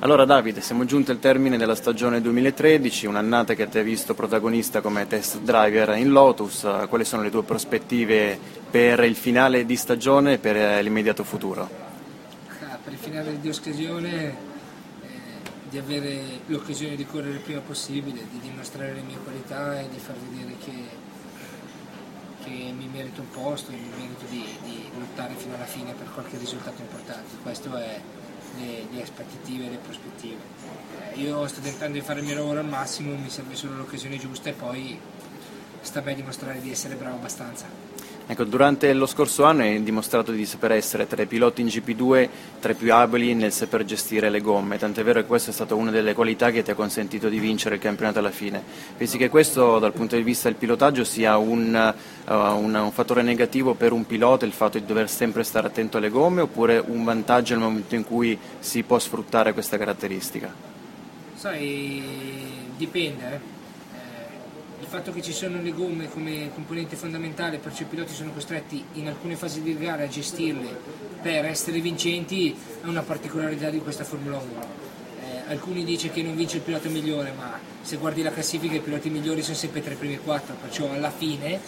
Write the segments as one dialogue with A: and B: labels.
A: Allora Davide, siamo giunti al termine della stagione 2013, un'annata che ti ha visto protagonista come test driver in Lotus. Quali sono le tue prospettive per il finale di stagione e per l'immediato futuro?
B: Ah, per il finale di occasione eh, di avere l'occasione di correre il prima possibile, di dimostrare le mie qualità e di far vedere che, mi merito un posto mi merito di, di lottare fino alla fine per qualche risultato importante. Questo è le, le aspettative e le prospettive. Eh, io sto tentando di fare il mio lavoro al massimo, mi serve solo l'occasione giusta e poi sta me dimostrare di essere bravo abbastanza.
A: Ecco, durante lo scorso anno hai dimostrato di saper essere tra i piloti in GP2 tra i più abili nel saper gestire le gomme, tant'è vero che questa è stata una delle qualità che ti ha consentito di vincere il campionato alla fine. Pensi che questo dal punto di vista del pilotaggio sia un, uh, un, un fattore negativo per un pilota, il fatto di dover sempre stare attento alle gomme, oppure un vantaggio nel momento in cui si può sfruttare questa caratteristica?
B: Sai, dipende. Il fatto che ci sono le gomme come componente fondamentale, perciò i piloti sono costretti in alcune fasi di gara a gestirle per essere vincenti, è una particolarità di questa Formula 1. Eh, alcuni dicono che non vince il pilota migliore, ma se guardi la classifica i piloti migliori sono sempre tra i primi quattro, perciò alla fine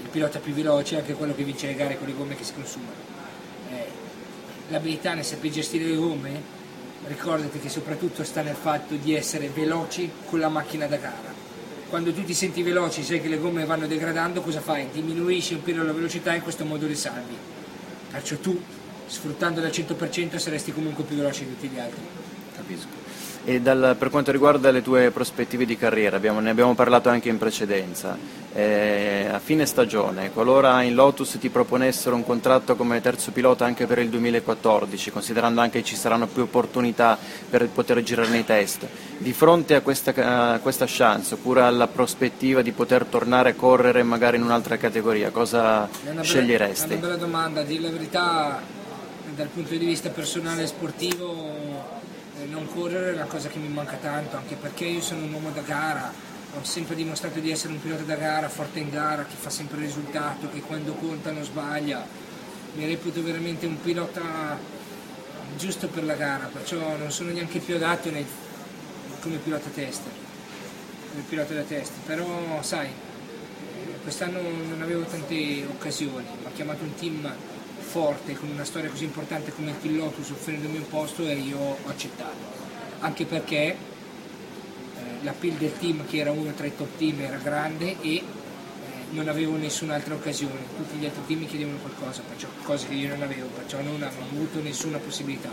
B: il pilota più veloce è anche quello che vince le gare con le gomme che si consumano. Eh, l'abilità nel saper gestire le gomme, ricordati che soprattutto sta nel fatto di essere veloci con la macchina da gara quando tu ti senti veloce, sai che le gomme vanno degradando, cosa fai? Diminuisci un po' la velocità e in questo modo le salvi. Perciò tu, sfruttandole al 100%, saresti comunque più veloce di tutti gli altri.
A: Capisco. E dal, per quanto riguarda le tue prospettive di carriera, abbiamo, ne abbiamo parlato anche in precedenza, eh, a fine stagione, qualora in Lotus ti proponessero un contratto come terzo pilota anche per il 2014, considerando anche che ci saranno più opportunità per poter girare nei test, di fronte a questa, a questa chance oppure alla prospettiva di poter tornare a correre magari in un'altra categoria, cosa
B: È una bella-
A: sceglieresti?
B: È una bella domanda, a dire la verità dal punto di vista personale e sportivo non correre è una cosa che mi manca tanto, anche perché io sono un uomo da gara, ho sempre dimostrato di essere un pilota da gara, forte in gara, che fa sempre il risultato, che quando conta non sbaglia. Mi reputo veramente un pilota giusto per la gara, perciò non sono neanche più adatto nei- come pilota tester, come pilota da test, però sai, eh, quest'anno non avevo tante occasioni, ha chiamato un team forte con una storia così importante come il Lotus offrendomi un posto e io ho accettato, anche perché eh, la pill del team che era uno tra i top team era grande e eh, non avevo nessun'altra occasione, tutti gli altri team mi chiedevano qualcosa, perciò, cose che io non avevo, perciò non avevo avuto nessuna possibilità.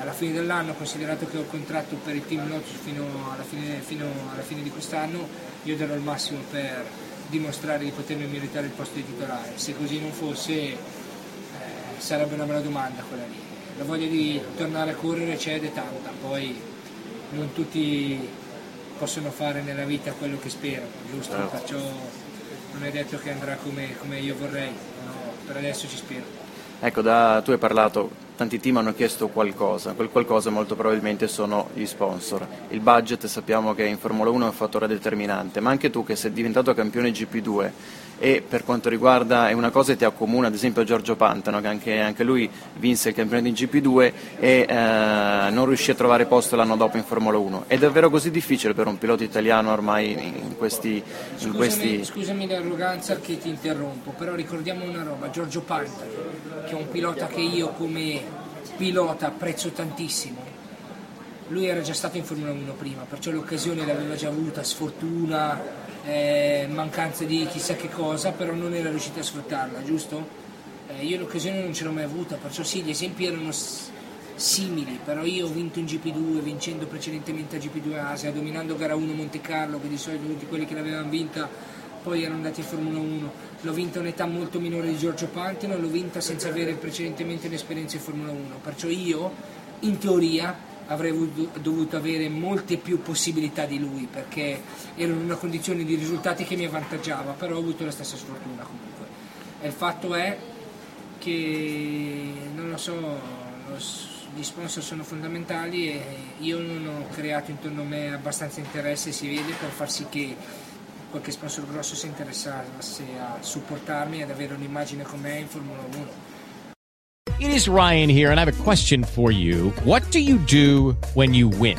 B: Alla fine dell'anno, considerato che ho il contratto per il Team Lotus fino alla fine, fino alla fine di quest'anno, io darò il massimo per dimostrare di potermi meritare il posto di titolare. Se così non fosse, sarebbe una bella domanda quella lì. La voglia di tornare a correre c'è ed è tanta, poi non tutti possono fare nella vita quello che sperano, giusto?
A: Certo.
B: Perciò non è detto che andrà come, come io vorrei, no, per adesso ci spero.
A: Ecco, da, tu hai parlato, tanti team hanno chiesto qualcosa, quel qualcosa molto probabilmente sono gli sponsor. Il budget sappiamo che in Formula 1 è un fattore determinante, ma anche tu che sei diventato campione GP2 e per quanto riguarda, è una cosa che ti accomuna ad esempio Giorgio Pantano, che anche, anche lui vinse il campionato di GP2 e eh, non riuscì a trovare posto l'anno dopo in Formula 1. È davvero così difficile per un pilota italiano ormai in questi... In
B: Scusami,
A: questi...
B: scusami l'arroganza che ti interrompo, però ricordiamo una roba, Giorgio Pantano, che è un pilota che io come pilota apprezzo tantissimo. Lui era già stato in Formula 1 prima, perciò l'occasione l'aveva già avuta, sfortuna, eh, mancanza di chissà che cosa, però non era riuscito a sfruttarla, giusto? Eh, io l'occasione non ce l'ho mai avuta, perciò sì, gli esempi erano s- simili, però io ho vinto in GP2, vincendo precedentemente a GP2 Asia, dominando gara 1 Monte Carlo, che di solito tutti quelli che l'avevano vinta poi ero andato in Formula 1, l'ho vinta a un'età molto minore di Giorgio Pantino, l'ho vinta senza avere precedentemente un'esperienza in Formula 1, perciò io in teoria avrei dovuto avere molte più possibilità di lui perché ero in una condizione di risultati che mi avvantaggiava, però ho avuto la stessa sfortuna comunque. E il fatto è che non lo so, gli sponsor sono fondamentali e io non ho creato intorno a me abbastanza interesse, si vede, per far sì che qualche sponsor grosso si interessasse a supportarmi ad avere un'immagine con me in Formula 1.
C: It is Ryan here and I have a question for you. What do you do when you win?